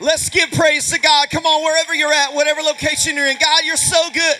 Let's give praise to God. Come on, wherever you're at, whatever location you're in. God, you're so good.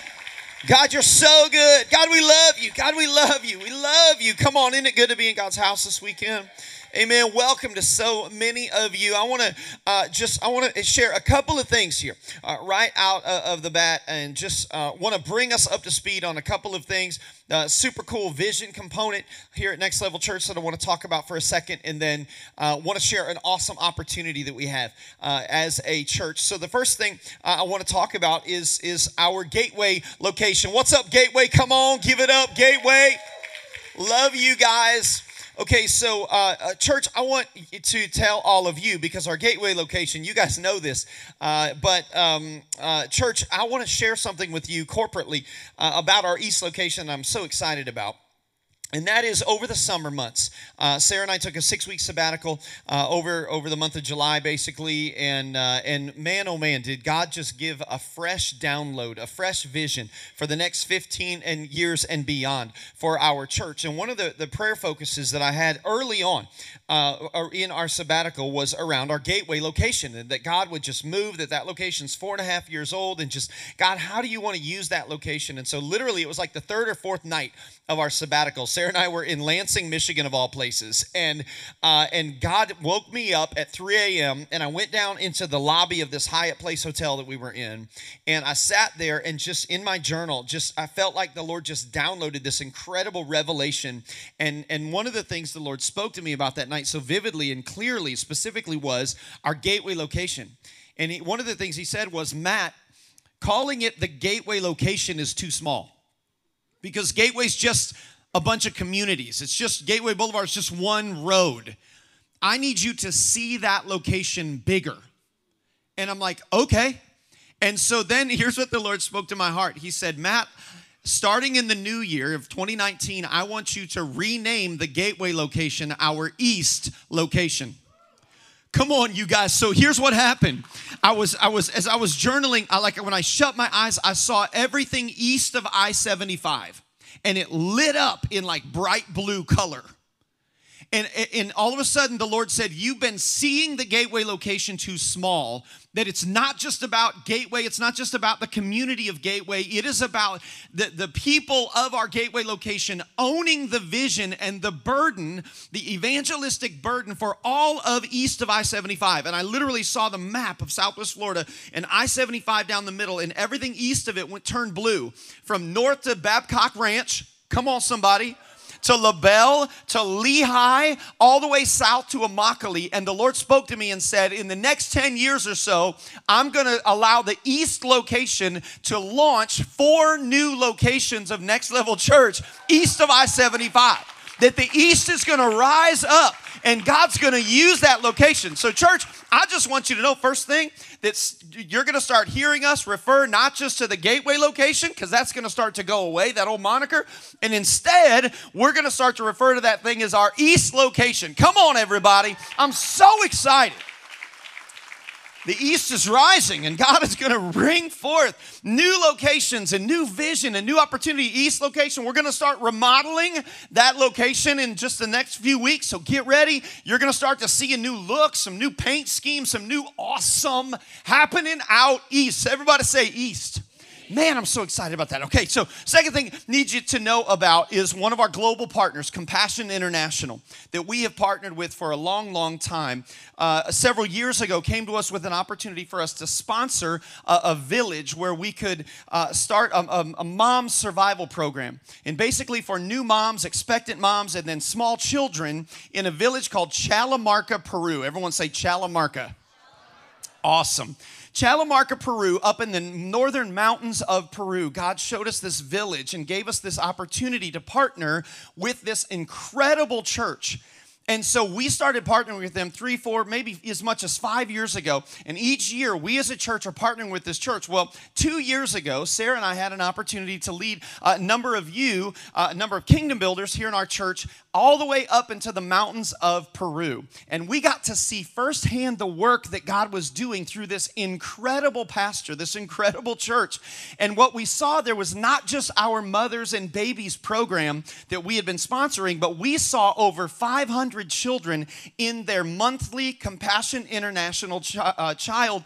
God, you're so good. God, we love you. God, we love you. We love you. Come on, isn't it good to be in God's house this weekend? Amen. Welcome to so many of you. I want to uh, just I want to share a couple of things here uh, right out uh, of the bat, and just uh, want to bring us up to speed on a couple of things. Uh, super cool vision component here at Next Level Church that I want to talk about for a second, and then uh, want to share an awesome opportunity that we have as a church. So the first thing I want to talk about is is our Gateway location. What's up, Gateway? Come on, give it up, Gateway. Love you guys. Okay, so uh, uh, church, I want to tell all of you because our gateway location, you guys know this, uh, but um, uh, church, I want to share something with you corporately uh, about our east location. I'm so excited about and that is over the summer months. Uh, Sarah and I took a six-week sabbatical uh, over over the month of July, basically, and uh, and man, oh man, did God just give a fresh download, a fresh vision for the next 15 and years and beyond for our church. And one of the, the prayer focuses that I had early on uh, in our sabbatical was around our gateway location, and that God would just move. That that location's four and a half years old, and just God, how do you want to use that location? And so, literally, it was like the third or fourth night of our sabbatical. Sarah and I were in Lansing, Michigan, of all places, and uh, and God woke me up at 3 a.m. and I went down into the lobby of this Hyatt Place hotel that we were in, and I sat there and just in my journal, just I felt like the Lord just downloaded this incredible revelation, and and one of the things the Lord spoke to me about that night so vividly and clearly, specifically, was our gateway location, and he, one of the things He said was, Matt, calling it the gateway location is too small. Because Gateway's just a bunch of communities. It's just Gateway Boulevard is just one road. I need you to see that location bigger. And I'm like, okay. And so then here's what the Lord spoke to my heart. He said, Matt, starting in the new year of 2019, I want you to rename the Gateway location our East location. Come on, you guys. So here's what happened. I was, I was, as I was journaling, I like when I shut my eyes, I saw everything east of I-75, and it lit up in like bright blue color. And, and all of a sudden, the Lord said, You've been seeing the gateway location too small, that it's not just about Gateway, it's not just about the community of Gateway, it is about the, the people of our Gateway location owning the vision and the burden, the evangelistic burden for all of east of I 75. And I literally saw the map of Southwest Florida and I 75 down the middle, and everything east of it went turned blue from north to Babcock Ranch. Come on, somebody to LaBelle, to Lehigh, all the way south to Immokalee. And the Lord spoke to me and said, In the next 10 years or so, I'm going to allow the east location to launch four new locations of Next Level Church east of I 75. That the east is going to rise up and God's going to use that location. So, church, I just want you to know first thing that you're going to start hearing us refer not just to the gateway location, because that's going to start to go away, that old moniker. And instead, we're going to start to refer to that thing as our east location. Come on, everybody. I'm so excited. The east is rising, and God is going to bring forth new locations and new vision and new opportunity. East location, we're going to start remodeling that location in just the next few weeks. So get ready. You're going to start to see a new look, some new paint schemes, some new awesome happening out east. Everybody say east. Man, I'm so excited about that. Okay, so second thing I need you to know about is one of our global partners, Compassion International, that we have partnered with for a long, long time. Uh, several years ago, came to us with an opportunity for us to sponsor a, a village where we could uh, start a, a, a mom survival program, and basically for new moms, expectant moms, and then small children in a village called Chalamarca, Peru. Everyone say Chalamarca. Awesome. Chalamarca, Peru, up in the northern mountains of Peru, God showed us this village and gave us this opportunity to partner with this incredible church and so we started partnering with them three, four, maybe as much as five years ago. And each year, we as a church are partnering with this church. Well, two years ago, Sarah and I had an opportunity to lead a number of you, uh, a number of kingdom builders here in our church, all the way up into the mountains of Peru. And we got to see firsthand the work that God was doing through this incredible pastor, this incredible church. And what we saw there was not just our mothers and babies program that we had been sponsoring, but we saw over 500 100 children in their monthly Compassion International Ch- uh, Child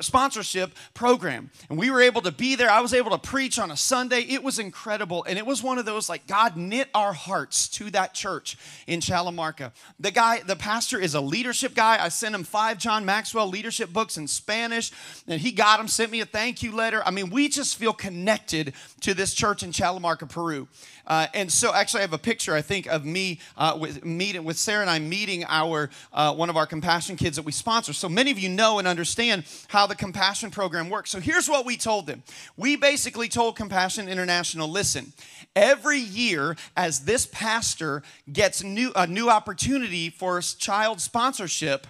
sponsorship program. And we were able to be there. I was able to preach on a Sunday. It was incredible. And it was one of those like God knit our hearts to that church in Chalamarca. The guy, the pastor is a leadership guy. I sent him five John Maxwell leadership books in Spanish, and he got them, sent me a thank you letter. I mean, we just feel connected to this church in Chalamarca, Peru. Uh, and so, actually, I have a picture, I think, of me uh, with meeting with Sarah and I meeting our uh, one of our compassion kids that we sponsor. So many of you know and understand how the compassion program works. So here's what we told them. We basically told Compassion International, listen, every year as this pastor gets new a new opportunity for child sponsorship,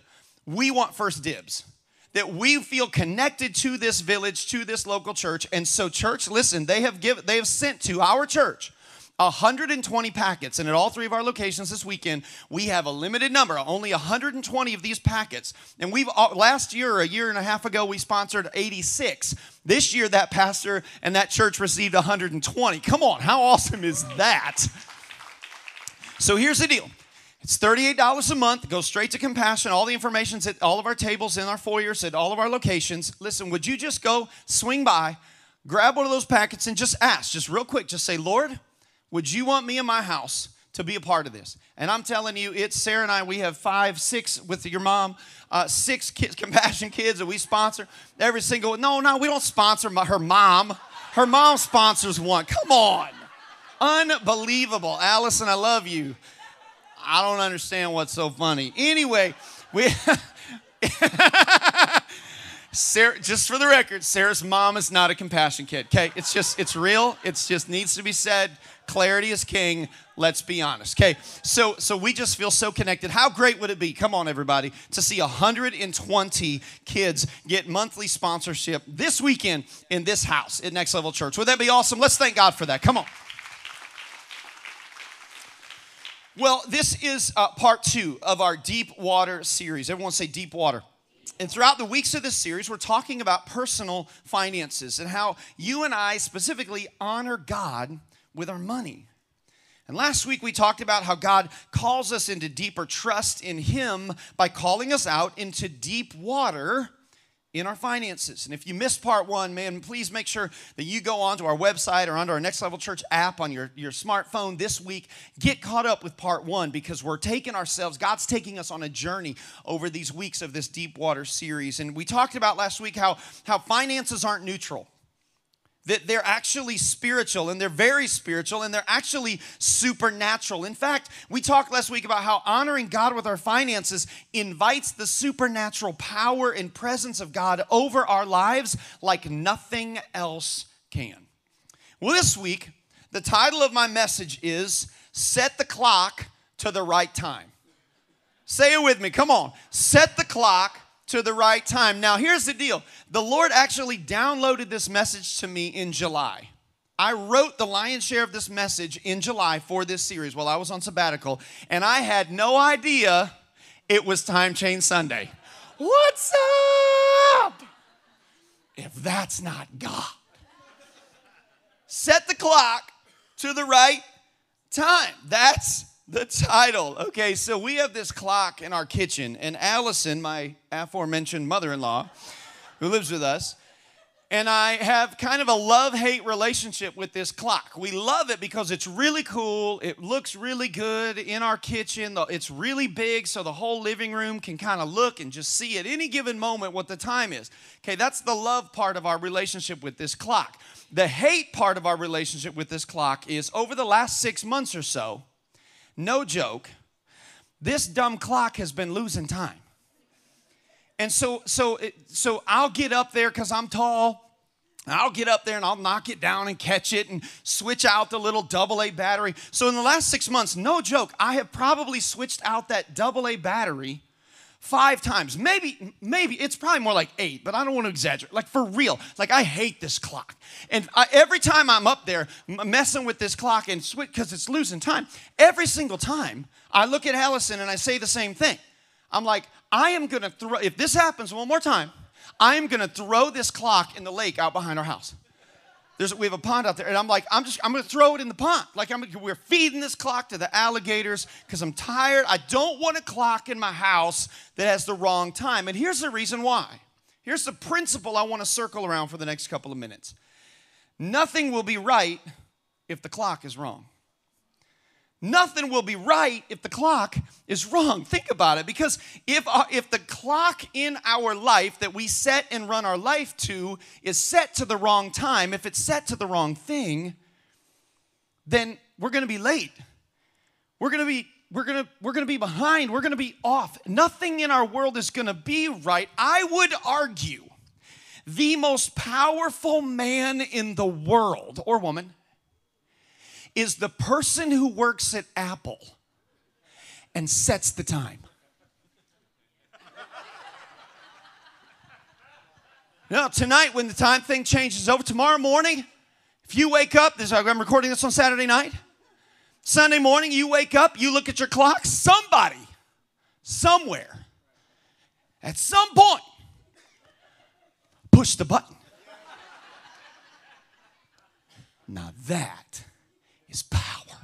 we want first dibs that we feel connected to this village, to this local church. And so, church, listen, they have given, they have sent to our church 120 packets. And at all three of our locations this weekend, we have a limited number, only 120 of these packets. And we've uh, last year, a year and a half ago, we sponsored 86. This year, that pastor and that church received 120. Come on, how awesome is that? So here's the deal it's $38 a month. Goes straight to compassion. All the information's at all of our tables in our foyers at all of our locations. Listen, would you just go swing by, grab one of those packets, and just ask, just real quick, just say, Lord, would you want me in my house to be a part of this? And I'm telling you, it's Sarah and I, we have five, six with your mom, uh, six kids, compassion kids that we sponsor. Every single, no, no, we don't sponsor my, her mom. Her mom sponsors one. Come on. Unbelievable. Allison, I love you. I don't understand what's so funny. Anyway, we. Sarah, just for the record, Sarah's mom is not a compassion kid. Okay, it's just it's real. It's just needs to be said. Clarity is king. Let's be honest. Okay, so so we just feel so connected. How great would it be? Come on, everybody, to see 120 kids get monthly sponsorship this weekend in this house at Next Level Church. Would that be awesome? Let's thank God for that. Come on. Well, this is uh, part two of our deep water series. Everyone say deep water. And throughout the weeks of this series, we're talking about personal finances and how you and I specifically honor God with our money. And last week we talked about how God calls us into deeper trust in Him by calling us out into deep water in our finances. And if you missed part one, man, please make sure that you go onto our website or onto our Next Level Church app on your, your smartphone this week. Get caught up with part one because we're taking ourselves, God's taking us on a journey over these weeks of this deep water series. And we talked about last week how, how finances aren't neutral that they're actually spiritual and they're very spiritual and they're actually supernatural. In fact, we talked last week about how honoring God with our finances invites the supernatural power and presence of God over our lives like nothing else can. Well, this week, the title of my message is Set the Clock to the Right Time. Say it with me, come on. Set the clock to the right time. Now, here's the deal the Lord actually downloaded this message to me in July. I wrote the lion's share of this message in July for this series while I was on sabbatical, and I had no idea it was Time Change Sunday. What's up? If that's not God, set the clock to the right time. That's the title. Okay, so we have this clock in our kitchen, and Allison, my aforementioned mother in law, who lives with us, and I have kind of a love hate relationship with this clock. We love it because it's really cool. It looks really good in our kitchen. It's really big, so the whole living room can kind of look and just see at any given moment what the time is. Okay, that's the love part of our relationship with this clock. The hate part of our relationship with this clock is over the last six months or so, no joke, this dumb clock has been losing time. And so, so, it, so I'll get up there because I'm tall. I'll get up there and I'll knock it down and catch it and switch out the little double A battery. So in the last six months, no joke, I have probably switched out that double A battery five times. Maybe, maybe it's probably more like eight, but I don't want to exaggerate. Like for real, like I hate this clock. And I, every time I'm up there messing with this clock and switch because it's losing time, every single time I look at Allison and I say the same thing. I'm like, I am gonna throw, if this happens one more time, I am gonna throw this clock in the lake out behind our house. There's, we have a pond out there, and I'm like, I'm just, I'm gonna throw it in the pond. Like, I'm, we're feeding this clock to the alligators because I'm tired. I don't want a clock in my house that has the wrong time. And here's the reason why. Here's the principle I want to circle around for the next couple of minutes. Nothing will be right if the clock is wrong. Nothing will be right if the clock is wrong. Think about it because if, if the clock in our life that we set and run our life to is set to the wrong time, if it's set to the wrong thing, then we're going to be late. We're going to be we're going to we're going to be behind. We're going to be off. Nothing in our world is going to be right. I would argue the most powerful man in the world or woman is the person who works at Apple and sets the time. Now, tonight, when the time thing changes over, tomorrow morning, if you wake up, this, I'm recording this on Saturday night. Sunday morning, you wake up, you look at your clock, somebody, somewhere, at some point, push the button. Now that is power.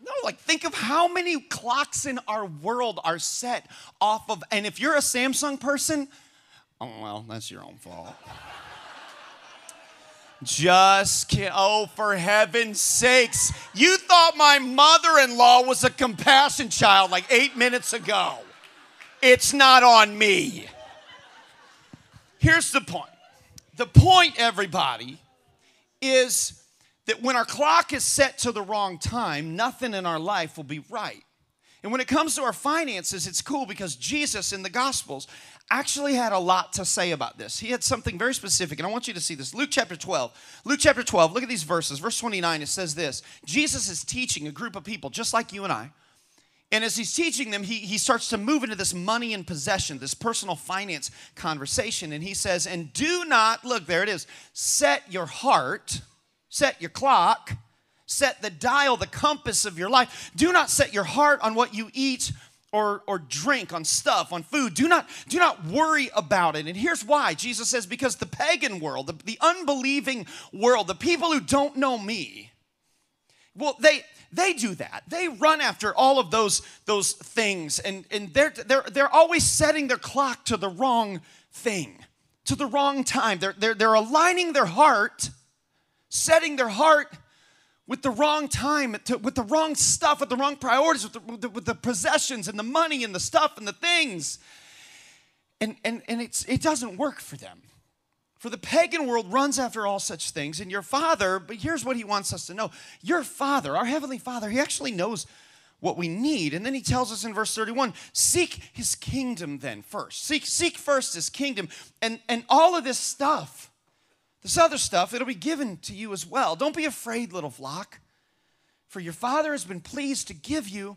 No, like think of how many clocks in our world are set off of, and if you're a Samsung person, oh well, that's your own fault. Just. Oh, for heaven's sakes. You thought my mother in law was a compassion child like eight minutes ago. It's not on me. Here's the point the point, everybody, is that when our clock is set to the wrong time, nothing in our life will be right. And when it comes to our finances, it's cool because Jesus in the Gospels actually had a lot to say about this. He had something very specific, and I want you to see this. Luke chapter 12. Luke chapter 12, look at these verses. Verse 29, it says this Jesus is teaching a group of people just like you and I. And as he's teaching them, he, he starts to move into this money and possession, this personal finance conversation. And he says, And do not, look, there it is, set your heart set your clock, set the dial, the compass of your life. Do not set your heart on what you eat or, or drink, on stuff, on food. Do not, do not worry about it. And here's why Jesus says, because the pagan world, the, the unbelieving world, the people who don't know me, well, they they do that. They run after all of those, those things, and, and they're, they're, they're always setting their clock to the wrong thing, to the wrong time. They're, they're, they're aligning their heart setting their heart with the wrong time, with the wrong stuff, with the wrong priorities, with the, with the, with the possessions and the money and the stuff and the things. And, and, and it's, it doesn't work for them. For the pagan world runs after all such things, and your father, but here's what he wants us to know your father, our heavenly father, he actually knows what we need. And then he tells us in verse 31 seek his kingdom then first. Seek, seek first his kingdom. And, and all of this stuff this other stuff, it'll be given to you as well. Don't be afraid, little flock, for your Father has been pleased to give you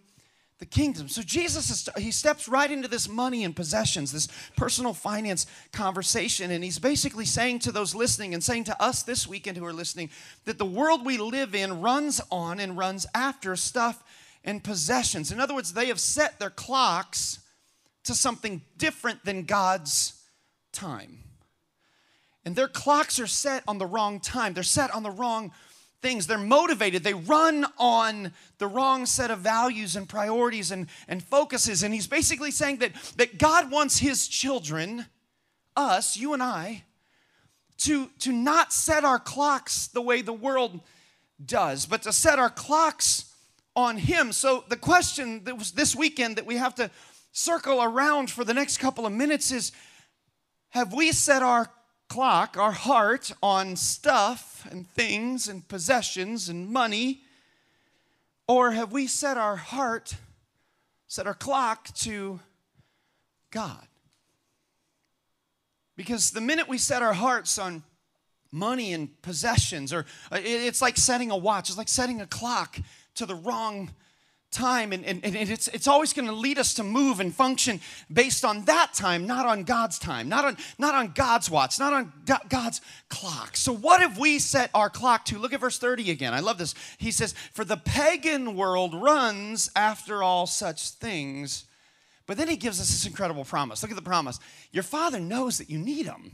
the kingdom. So Jesus is, he steps right into this money and possessions, this personal finance conversation, and he's basically saying to those listening and saying to us this weekend who are listening that the world we live in runs on and runs after stuff and possessions. In other words, they have set their clocks to something different than God's time. And their clocks are set on the wrong time. They're set on the wrong things. They're motivated. They run on the wrong set of values and priorities and, and focuses. And he's basically saying that, that God wants his children, us, you and I, to, to not set our clocks the way the world does, but to set our clocks on him. So the question that was this weekend that we have to circle around for the next couple of minutes is have we set our clock, our heart, on stuff and things and possessions and money? Or have we set our heart, set our clock to God? Because the minute we set our hearts on money and possessions, or uh, it's like setting a watch, it's like setting a clock to the wrong time and, and, and it's, it's always going to lead us to move and function based on that time not on god's time not on not on god's watch not on god's clock. So what if we set our clock to? Look at verse 30 again. I love this. He says for the pagan world runs after all such things. But then he gives us this incredible promise. Look at the promise. Your father knows that you need him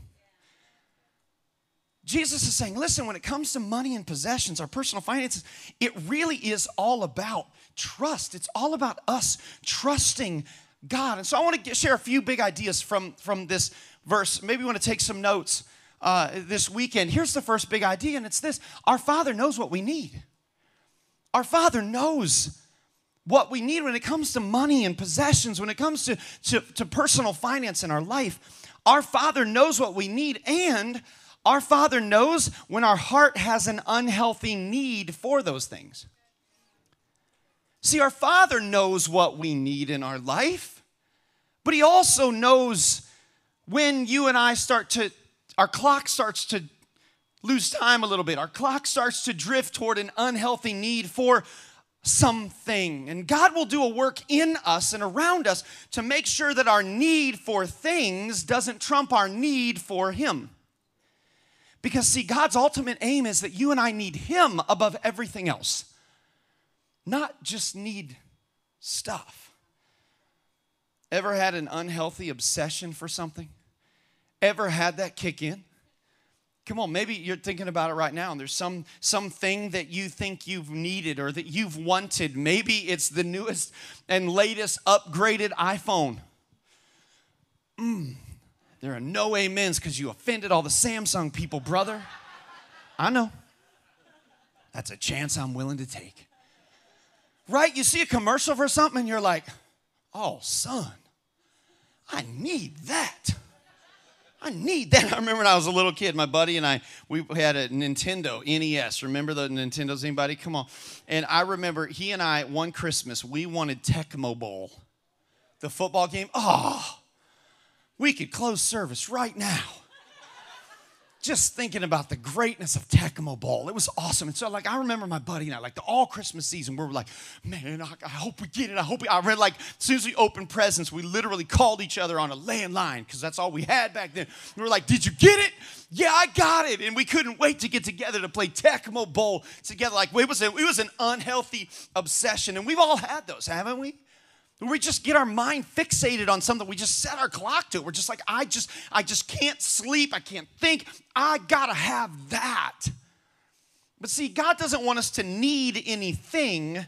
Jesus is saying, listen, when it comes to money and possessions, our personal finances, it really is all about trust. It's all about us trusting God. And so I want to get, share a few big ideas from, from this verse. Maybe you want to take some notes uh, this weekend. Here's the first big idea, and it's this Our Father knows what we need. Our Father knows what we need when it comes to money and possessions, when it comes to, to, to personal finance in our life. Our Father knows what we need, and our Father knows when our heart has an unhealthy need for those things. See, our Father knows what we need in our life, but He also knows when you and I start to, our clock starts to lose time a little bit. Our clock starts to drift toward an unhealthy need for something. And God will do a work in us and around us to make sure that our need for things doesn't trump our need for Him. Because, see, God's ultimate aim is that you and I need Him above everything else, not just need stuff. Ever had an unhealthy obsession for something? Ever had that kick in? Come on, maybe you're thinking about it right now, and there's some something that you think you've needed or that you've wanted. Maybe it's the newest and latest upgraded iPhone. Mm, there are no amens because you offended all the Samsung people, brother. I know. That's a chance I'm willing to take. Right? You see a commercial for something and you're like, oh, son, I need that. I need that. I remember when I was a little kid, my buddy and I, we had a Nintendo NES. Remember the Nintendos? Anybody? Come on. And I remember he and I, one Christmas, we wanted Tecmo Bowl, the football game. Oh, we could close service right now. Just thinking about the greatness of Tecmo Bowl. It was awesome. And so, like, I remember my buddy and I, like, the all Christmas season, we were like, man, I, I hope we get it. I hope we, I read, like, as soon as we opened presents, we literally called each other on a landline because that's all we had back then. We were like, did you get it? Yeah, I got it. And we couldn't wait to get together to play Tecmo Bowl together. Like, it was, a, it was an unhealthy obsession. And we've all had those, haven't we? We just get our mind fixated on something. We just set our clock to. We're just like, I just, I just can't sleep. I can't think. I gotta have that. But see, God doesn't want us to need anything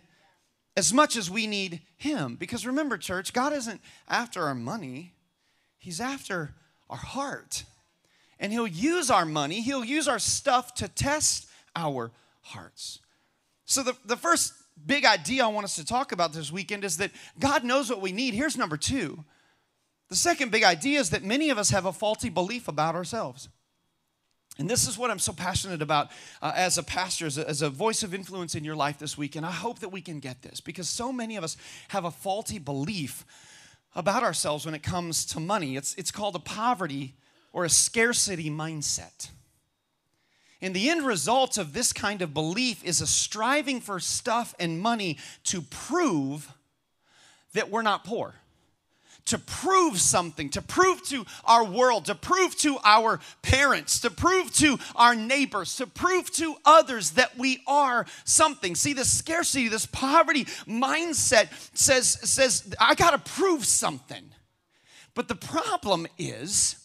as much as we need Him. Because remember, church, God isn't after our money, He's after our heart. And He'll use our money, He'll use our stuff to test our hearts. So, the, the first big idea I want us to talk about this weekend is that God knows what we need. Here's number two. The second big idea is that many of us have a faulty belief about ourselves. And this is what I'm so passionate about uh, as a pastor, as a, as a voice of influence in your life this week. And I hope that we can get this because so many of us have a faulty belief about ourselves when it comes to money. It's, it's called a poverty or a scarcity mindset. And the end result of this kind of belief is a striving for stuff and money to prove that we're not poor. To prove something, to prove to our world, to prove to our parents, to prove to our neighbors, to prove to others that we are something. See, this scarcity, this poverty mindset says, says I gotta prove something. But the problem is,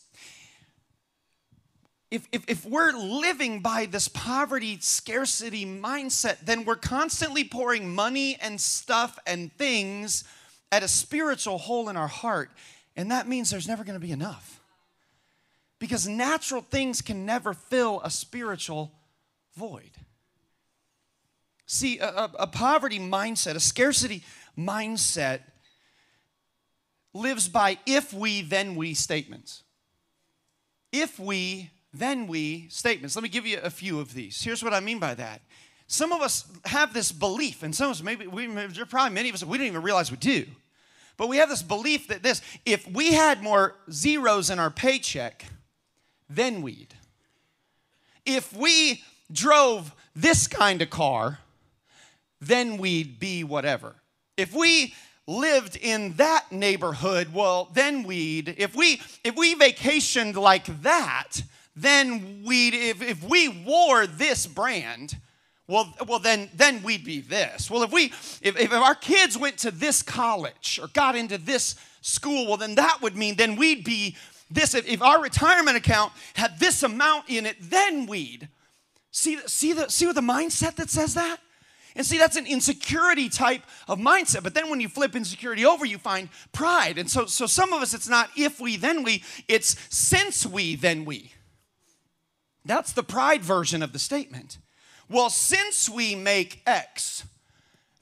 if, if, if we're living by this poverty scarcity mindset, then we're constantly pouring money and stuff and things at a spiritual hole in our heart. And that means there's never going to be enough. Because natural things can never fill a spiritual void. See, a, a, a poverty mindset, a scarcity mindset, lives by if we, then we statements. If we, then we statements. Let me give you a few of these. Here's what I mean by that. Some of us have this belief, and some of us, maybe, we, probably many of us, we didn't even realize we do. But we have this belief that this, if we had more zeros in our paycheck, then we'd. If we drove this kind of car, then we'd be whatever. If we lived in that neighborhood, well, then we'd. If we if we vacationed like that, then we'd, if, if we wore this brand, well, well then, then we'd be this. Well, if we, if, if our kids went to this college or got into this school, well, then that would mean then we'd be this, if, if our retirement account had this amount in it, then we'd. See, see, the, see what the mindset that says that? And see, that's an insecurity type of mindset. But then when you flip insecurity over, you find pride. And so, so some of us, it's not if we, then we, it's since we, then we. That's the pride version of the statement. Well, since we make X,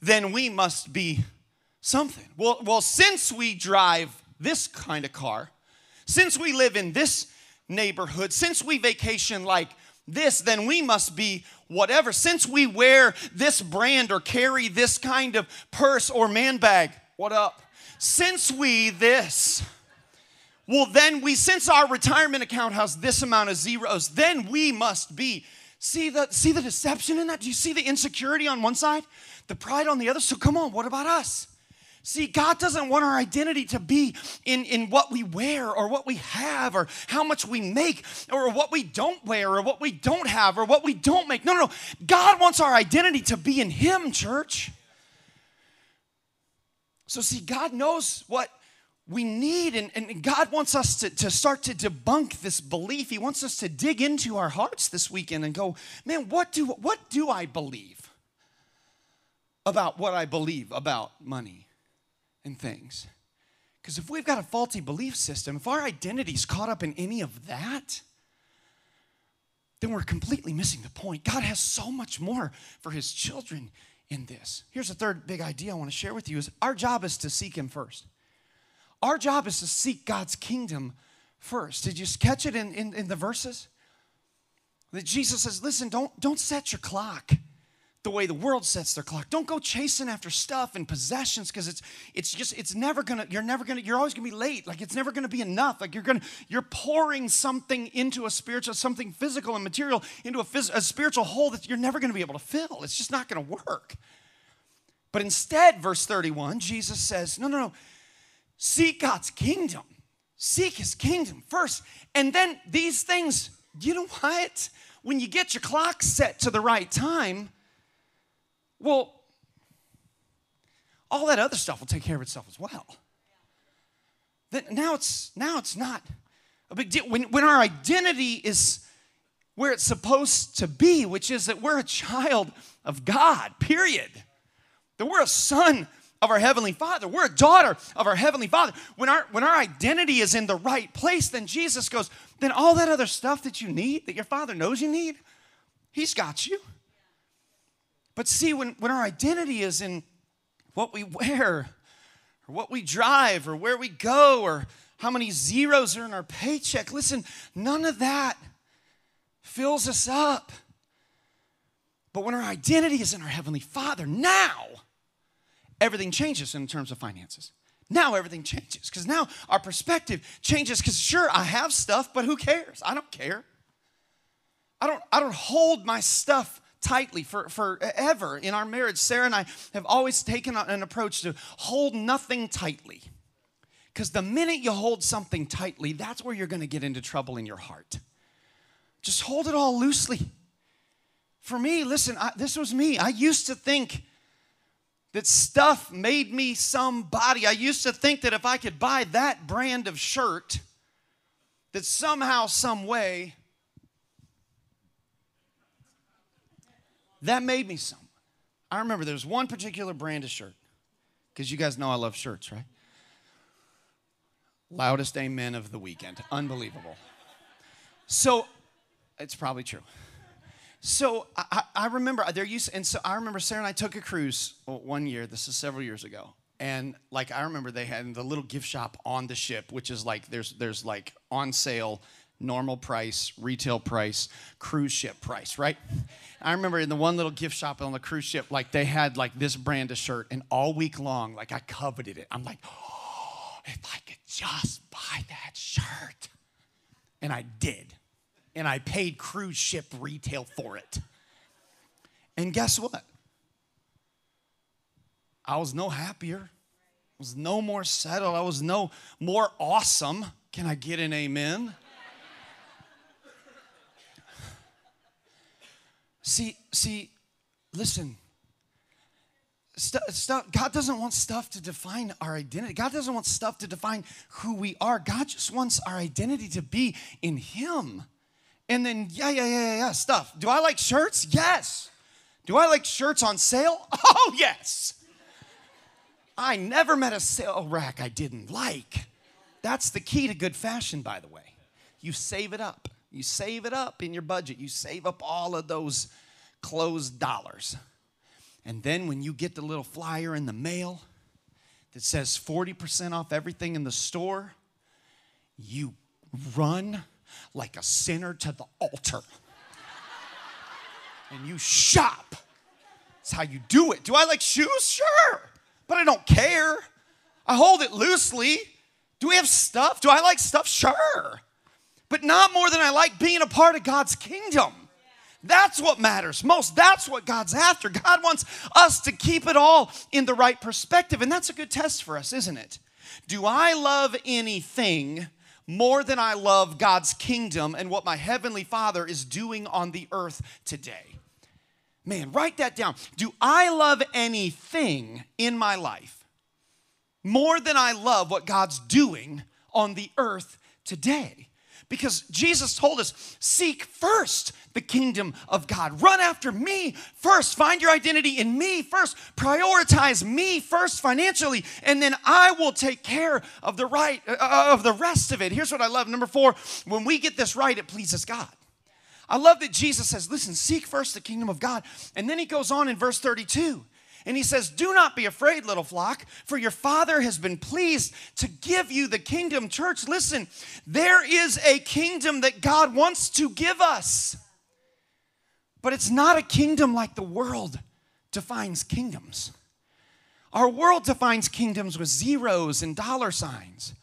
then we must be something. Well, well, since we drive this kind of car, since we live in this neighborhood, since we vacation like this, then we must be whatever. Since we wear this brand or carry this kind of purse or man bag, what up? Since we this, well, then we, since our retirement account has this amount of zeros, then we must be. See the, see the deception in that? Do you see the insecurity on one side, the pride on the other? So come on, what about us? See, God doesn't want our identity to be in, in what we wear or what we have or how much we make or what we don't wear or what we don't have or what we don't make. No, no, no. God wants our identity to be in Him, church. So, see, God knows what we need, and, and God wants us to, to start to debunk this belief. He wants us to dig into our hearts this weekend and go, man, what do, what do I believe about what I believe about money? and things. Because if we've got a faulty belief system, if our identity's caught up in any of that, then we're completely missing the point. God has so much more for his children in this. Here's a third big idea I want to share with you is our job is to seek him first. Our job is to seek God's kingdom first. Did you catch it in, in, in the verses? That Jesus says, listen, don't, don't set your clock the way the world sets their clock. Don't go chasing after stuff and possessions because it's it's just it's never gonna you're never gonna you're always gonna be late. Like it's never gonna be enough. Like you're gonna you're pouring something into a spiritual something physical and material into a, phys, a spiritual hole that you're never gonna be able to fill. It's just not gonna work. But instead, verse 31, Jesus says, no, no, no. Seek God's kingdom. Seek his kingdom first. And then these things, you know what? When you get your clock set to the right time, well, all that other stuff will take care of itself as well. Then now it's now it's not a big deal. When, when our identity is where it's supposed to be, which is that we're a child of God, period. That we're a son of our Heavenly Father. We're a daughter of our Heavenly Father. When our, when our identity is in the right place, then Jesus goes, then all that other stuff that you need, that your Father knows you need, He's got you. But see, when, when our identity is in what we wear, or what we drive, or where we go, or how many zeros are in our paycheck, listen, none of that fills us up. But when our identity is in our Heavenly Father, now everything changes in terms of finances. Now everything changes because now our perspective changes because sure, I have stuff, but who cares? I don't care. I don't, I don't hold my stuff tightly for forever in our marriage. Sarah and I have always taken an approach to hold nothing tightly. Because the minute you hold something tightly, that's where you're going to get into trouble in your heart. Just hold it all loosely. For me, listen, I, this was me. I used to think that stuff made me somebody. I used to think that if I could buy that brand of shirt, that somehow, some way, That made me someone. I remember there was one particular brand of shirt, because you guys know I love shirts, right? Loudest amen of the weekend. Unbelievable. So, it's probably true. So I, I remember there used, and so I remember Sarah and I took a cruise one year. This is several years ago, and like I remember they had the little gift shop on the ship, which is like there's there's like on sale normal price, retail price, cruise ship price, right? I remember in the one little gift shop on the cruise ship, like they had like this brand of shirt, and all week long, like I coveted it. I'm like, oh, if I could just buy that shirt. And I did. And I paid cruise ship retail for it. And guess what? I was no happier. I was no more settled. I was no more awesome. Can I get an amen? See, see, listen. Stuff, stuff, God doesn't want stuff to define our identity. God doesn't want stuff to define who we are. God just wants our identity to be in Him. And then, yeah, yeah, yeah, yeah, stuff. Do I like shirts? Yes. Do I like shirts on sale? Oh, yes. I never met a sale rack I didn't like. That's the key to good fashion, by the way. You save it up. You save it up in your budget. You save up all of those closed dollars. And then when you get the little flyer in the mail that says 40% off everything in the store, you run like a sinner to the altar. and you shop. That's how you do it. Do I like shoes? Sure. But I don't care. I hold it loosely. Do we have stuff? Do I like stuff? Sure. But not more than I like being a part of God's kingdom. That's what matters most. That's what God's after. God wants us to keep it all in the right perspective. And that's a good test for us, isn't it? Do I love anything more than I love God's kingdom and what my heavenly Father is doing on the earth today? Man, write that down. Do I love anything in my life more than I love what God's doing on the earth today? Because Jesus told us, seek first the kingdom of God. Run after me first. Find your identity in me first. Prioritize me first financially, and then I will take care of the right uh, of the rest of it. Here's what I love. Number 4, when we get this right, it pleases God. I love that Jesus says, listen, seek first the kingdom of God. And then he goes on in verse 32. And he says, Do not be afraid, little flock, for your Father has been pleased to give you the kingdom. Church, listen, there is a kingdom that God wants to give us. But it's not a kingdom like the world defines kingdoms. Our world defines kingdoms with zeros and dollar signs.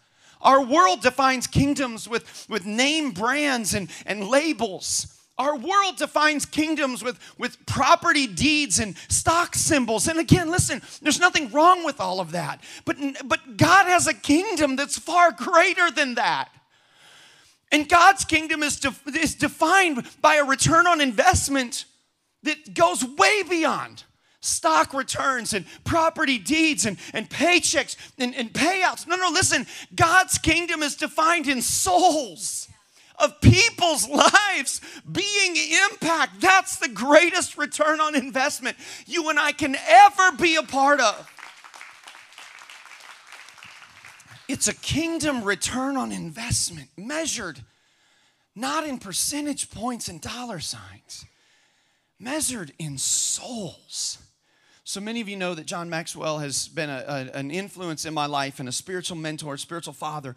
Our world defines kingdoms with, with name brands and, and labels. Our world defines kingdoms with, with property deeds and stock symbols. And again, listen, there's nothing wrong with all of that. But, but God has a kingdom that's far greater than that. And God's kingdom is, de- is defined by a return on investment that goes way beyond stock returns and property deeds and, and paychecks and, and payouts. No, no, listen, God's kingdom is defined in souls of people's lives being impact. That's the greatest return on investment you and I can ever be a part of. It's a kingdom return on investment measured not in percentage points and dollar signs, measured in souls. So many of you know that John Maxwell has been a, a, an influence in my life and a spiritual mentor, spiritual father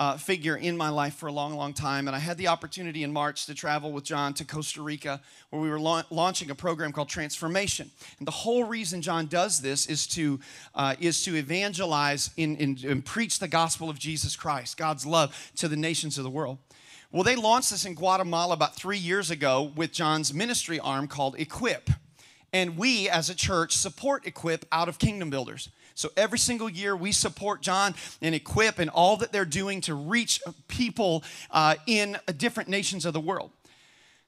uh, figure in my life for a long, long time. And I had the opportunity in March to travel with John to Costa Rica, where we were la- launching a program called Transformation. And the whole reason John does this is to uh, is to evangelize in, in, and preach the gospel of Jesus Christ, God's love to the nations of the world. Well, they launched this in Guatemala about three years ago with John's ministry arm called Equip. And we, as a church, support Equip out of Kingdom Builders. So every single year, we support John and Equip and all that they're doing to reach people uh, in different nations of the world.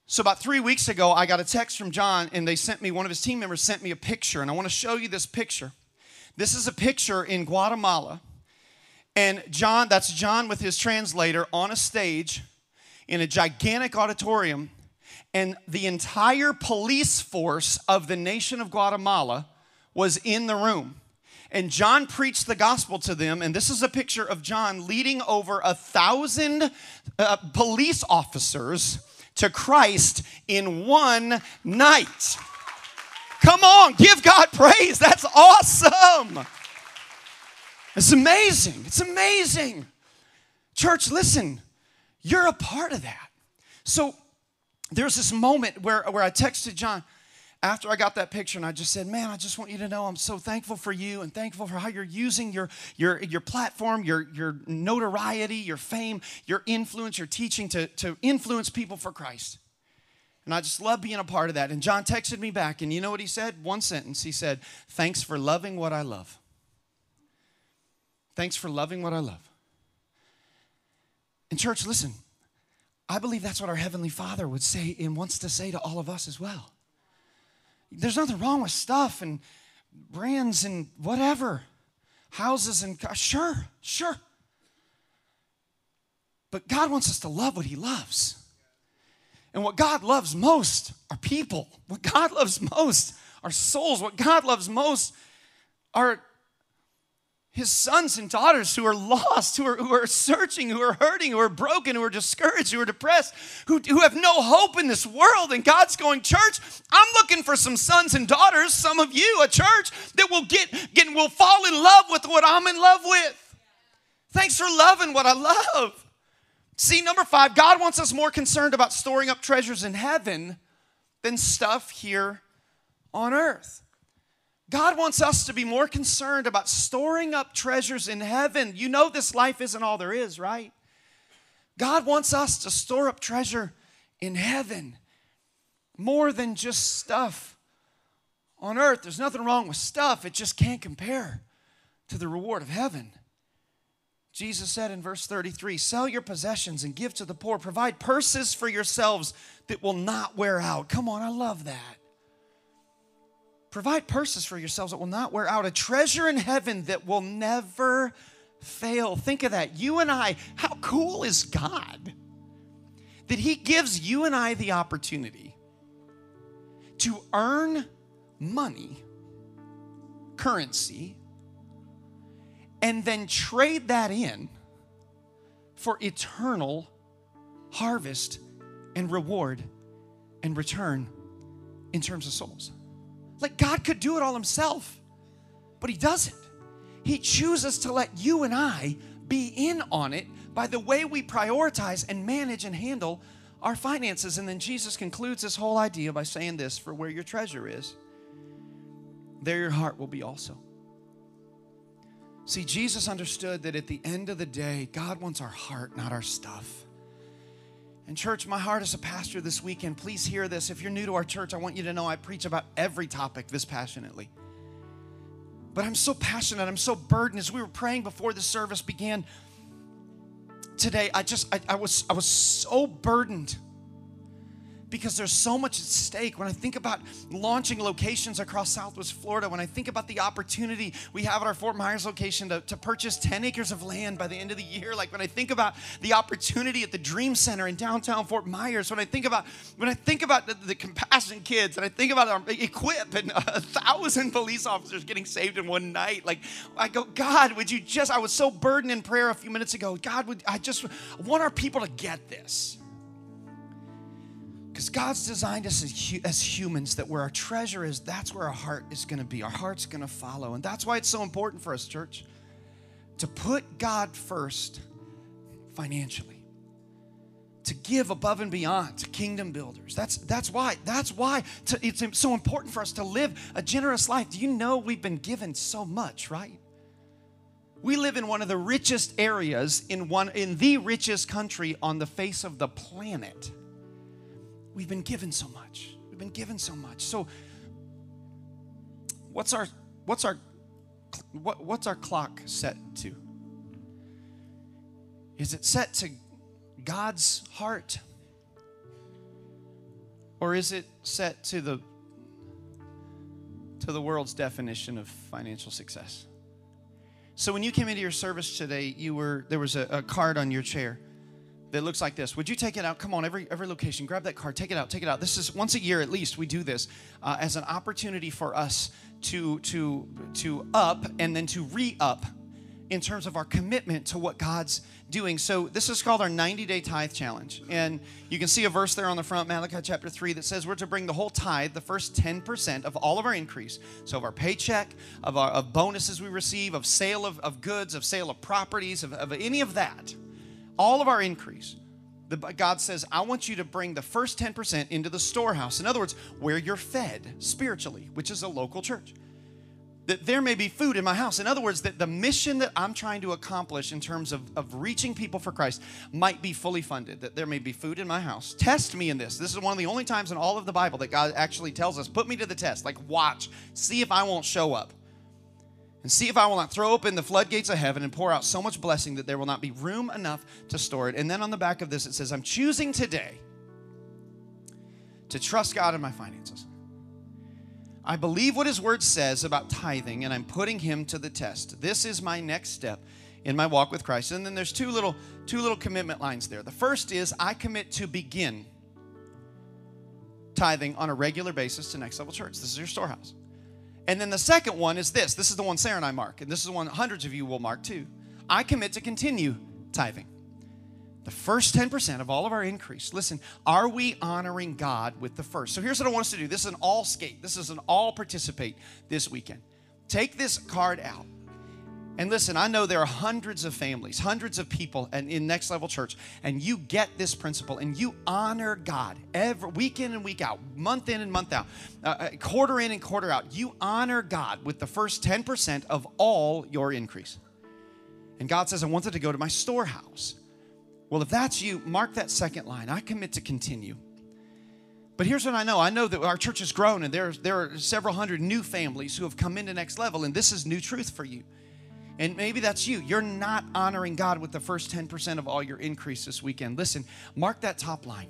So about three weeks ago, I got a text from John, and they sent me, one of his team members sent me a picture, and I want to show you this picture. This is a picture in Guatemala, and John, that's John with his translator on a stage in a gigantic auditorium, and the entire police force of the nation of Guatemala was in the room. And John preached the gospel to them. And this is a picture of John leading over a thousand uh, police officers to Christ in one night. Come on, give God praise. That's awesome. It's amazing. It's amazing. Church, listen, you're a part of that. So there's this moment where, where I texted John, after I got that picture and I just said, Man, I just want you to know I'm so thankful for you and thankful for how you're using your, your, your platform, your, your notoriety, your fame, your influence, your teaching to, to influence people for Christ. And I just love being a part of that. And John texted me back, and you know what he said? One sentence. He said, Thanks for loving what I love. Thanks for loving what I love. And, church, listen, I believe that's what our Heavenly Father would say and wants to say to all of us as well. There's nothing wrong with stuff and brands and whatever, houses and sure, sure. But God wants us to love what He loves. And what God loves most are people. What God loves most are souls. What God loves most are his sons and daughters who are lost, who are, who are searching, who are hurting, who are broken, who are discouraged, who are depressed, who, who have no hope in this world. And God's going, Church, I'm looking for some sons and daughters, some of you, a church that will get, get will fall in love with what I'm in love with. Thanks for loving what I love. See, number five, God wants us more concerned about storing up treasures in heaven than stuff here on earth. God wants us to be more concerned about storing up treasures in heaven. You know, this life isn't all there is, right? God wants us to store up treasure in heaven more than just stuff on earth. There's nothing wrong with stuff, it just can't compare to the reward of heaven. Jesus said in verse 33 Sell your possessions and give to the poor. Provide purses for yourselves that will not wear out. Come on, I love that. Provide purses for yourselves that will not wear out, a treasure in heaven that will never fail. Think of that. You and I, how cool is God that He gives you and I the opportunity to earn money, currency, and then trade that in for eternal harvest and reward and return in terms of souls. Like God could do it all himself, but he doesn't. He chooses to let you and I be in on it by the way we prioritize and manage and handle our finances. And then Jesus concludes this whole idea by saying this For where your treasure is, there your heart will be also. See, Jesus understood that at the end of the day, God wants our heart, not our stuff. And, church, my heart as a pastor this weekend, please hear this. If you're new to our church, I want you to know I preach about every topic this passionately. But I'm so passionate, I'm so burdened. As we were praying before the service began today, I just, I, I was, I was so burdened because there's so much at stake. When I think about launching locations across Southwest Florida, when I think about the opportunity we have at our Fort Myers location to, to purchase 10 acres of land by the end of the year, like when I think about the opportunity at the Dream Center in downtown Fort Myers, when I think about when I think about the, the compassion kids and I think about our equip and a thousand police officers getting saved in one night, like I go, God, would you just? I was so burdened in prayer a few minutes ago. God, would I just want our people to get this? Because God's designed us as, as, humans that where our treasure is, that's where our heart is going to be. Our heart's going to follow. And that's why it's so important for us, church, to put God first financially. To give above and beyond to kingdom builders. That's, that's why. That's why to, it's so important for us to live a generous life. Do you know we've been given so much, right? We live in one of the richest areas in one in the richest country on the face of the planet. We've been given so much. We've been given so much. So what's our what's our what, what's our clock set to? Is it set to God's heart? Or is it set to the to the world's definition of financial success? So when you came into your service today, you were there was a, a card on your chair that looks like this. Would you take it out? Come on, every every location, grab that card, take it out, take it out. This is once a year at least we do this uh, as an opportunity for us to to to up and then to re-up in terms of our commitment to what God's doing. So this is called our 90-day tithe challenge. And you can see a verse there on the front, Malachi chapter 3, that says we're to bring the whole tithe, the first 10% of all of our increase. So of our paycheck, of our of bonuses we receive, of sale of, of goods, of sale of properties, of, of any of that all of our increase, the, God says, I want you to bring the first 10% into the storehouse. In other words, where you're fed spiritually, which is a local church. That there may be food in my house. In other words, that the mission that I'm trying to accomplish in terms of, of reaching people for Christ might be fully funded. That there may be food in my house. Test me in this. This is one of the only times in all of the Bible that God actually tells us, put me to the test. Like, watch, see if I won't show up and see if I will not throw open the floodgates of heaven and pour out so much blessing that there will not be room enough to store it. And then on the back of this, it says, I'm choosing today to trust God in my finances. I believe what his word says about tithing, and I'm putting him to the test. This is my next step in my walk with Christ. And then there's two little two little commitment lines there. The first is I commit to begin tithing on a regular basis to Next Level Church. This is your storehouse. And then the second one is this. This is the one Sarah and I mark, and this is the one hundreds of you will mark too. I commit to continue tithing. The first 10% of all of our increase. Listen, are we honoring God with the first? So here's what I want us to do. This is an all skate. This is an all participate this weekend. Take this card out. And listen, I know there are hundreds of families, hundreds of people in Next Level Church, and you get this principle and you honor God every week in and week out, month in and month out, uh, uh quarter in and quarter out. You honor God with the first 10% of all your increase. And God says, I want it to go to my storehouse. Well, if that's you, mark that second line. I commit to continue. But here's what I know I know that our church has grown, and there, there are several hundred new families who have come into next level, and this is new truth for you. And maybe that's you. You're not honoring God with the first 10% of all your increase this weekend. Listen, mark that top line.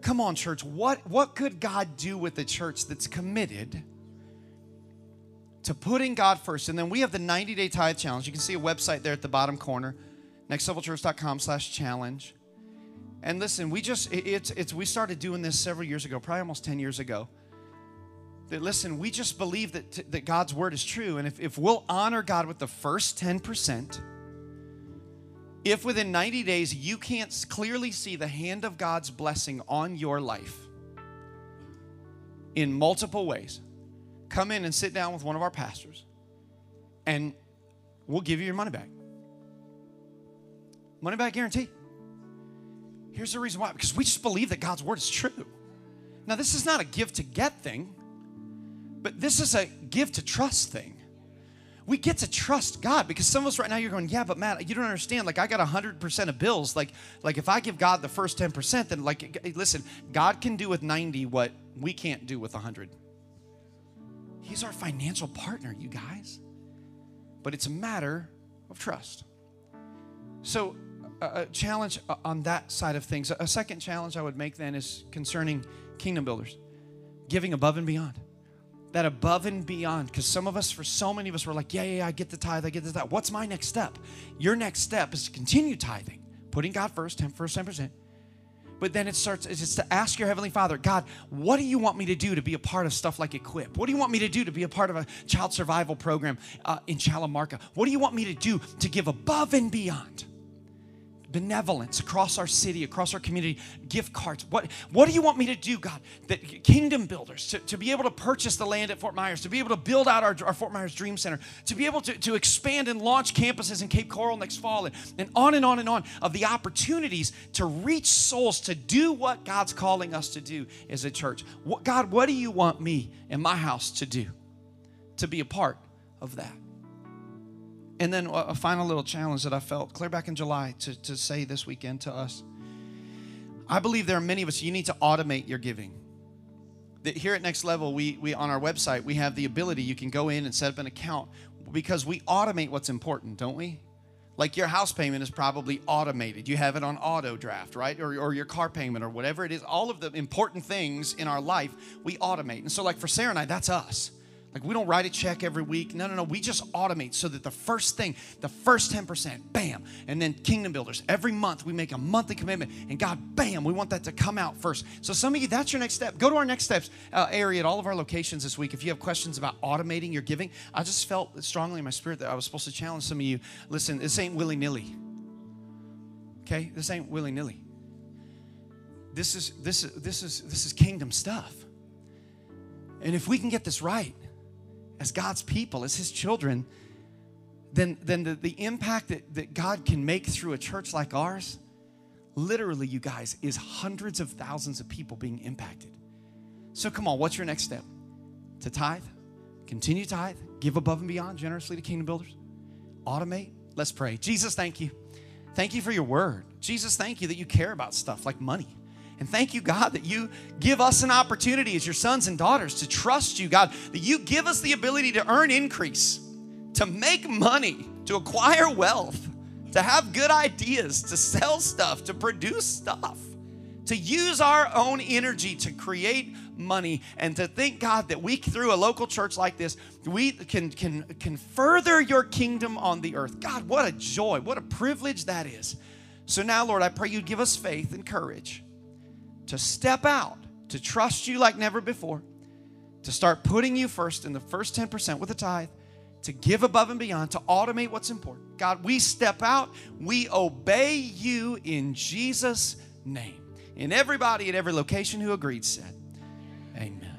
Come on, church. What, what could God do with a church that's committed to putting God first? And then we have the 90 day tithe challenge. You can see a website there at the bottom corner, nextlevelchurch.com slash challenge. And listen, we just, it's, it's, we started doing this several years ago, probably almost 10 years ago that listen, we just believe that, that God's word is true. And if, if we'll honor God with the first 10%, if within 90 days you can't clearly see the hand of God's blessing on your life in multiple ways, come in and sit down with one of our pastors and we'll give you your money back. Money back guarantee. Here's the reason why because we just believe that God's word is true. Now, this is not a give to get thing. But this is a give to trust thing. We get to trust God because some of us right now you're going, yeah, but Matt, you don't understand. Like I got hundred percent of bills. Like, like if I give God the first ten percent, then like, listen, God can do with ninety what we can't do with hundred. He's our financial partner, you guys. But it's a matter of trust. So, a, a challenge uh, on that side of things. A second challenge I would make then is concerning kingdom builders, giving above and beyond that above and beyond because some of us for so many of us were like yeah yeah, yeah i get the tithe i get the tithe what's my next step? Your next step is to continue tithing putting god first 10 first 10% but then it starts it's to ask your heavenly father god what do you want me to do to be a part of stuff like equip? What do you want me to do to be a part of a child survival program uh, in chalamarca? What do you want me to do to give above and beyond benevolence across our city, across our community, gift cards. What, what do you want me to do, God? That kingdom builders, to, to be able to purchase the land at Fort Myers, to be able to build out our, our Fort Myers Dream Center, to be able to, to expand and launch campuses in Cape Coral next fall, and, and on and on and on of the opportunities to reach souls, to do what God's calling us to do as a church. What, God, what do you want me and my house to do to be a part of that? And then a final little challenge that I felt clear back in July to, to say this weekend to us. I believe there are many of us, you need to automate your giving. That here at Next Level, we, we on our website, we have the ability, you can go in and set up an account because we automate what's important, don't we? Like your house payment is probably automated. You have it on auto draft, right? Or, or your car payment or whatever it is. All of the important things in our life, we automate. And so, like for Sarah and I, that's us. Like we don't write a check every week. No, no, no. We just automate so that the first thing, the first 10%, bam. And then kingdom builders, every month we make a monthly commitment. And God, bam, we want that to come out first. So some of you, that's your next step. Go to our next steps uh, area at all of our locations this week. If you have questions about automating your giving, I just felt strongly in my spirit that I was supposed to challenge some of you. Listen, this ain't willy nilly. Okay? This ain't willy nilly. This is this is this is this is kingdom stuff. And if we can get this right, as God's people, as His children, then, then the, the impact that, that God can make through a church like ours, literally, you guys, is hundreds of thousands of people being impacted. So come on, what's your next step? To tithe, continue tithe, give above and beyond generously to kingdom builders, automate. Let's pray. Jesus, thank you. Thank you for your word. Jesus, thank you that you care about stuff like money. And thank you, God, that you give us an opportunity as your sons and daughters to trust you, God, that you give us the ability to earn increase, to make money, to acquire wealth, to have good ideas, to sell stuff, to produce stuff, to use our own energy to create money. And to think, God, that we, through a local church like this, we can, can, can further your kingdom on the earth. God, what a joy, what a privilege that is. So now, Lord, I pray you'd give us faith and courage to step out, to trust you like never before, to start putting you first in the first 10% with a tithe to give above and beyond, to automate what's important. God, we step out, we obey you in Jesus' name. And everybody at every location who agreed said, Amen.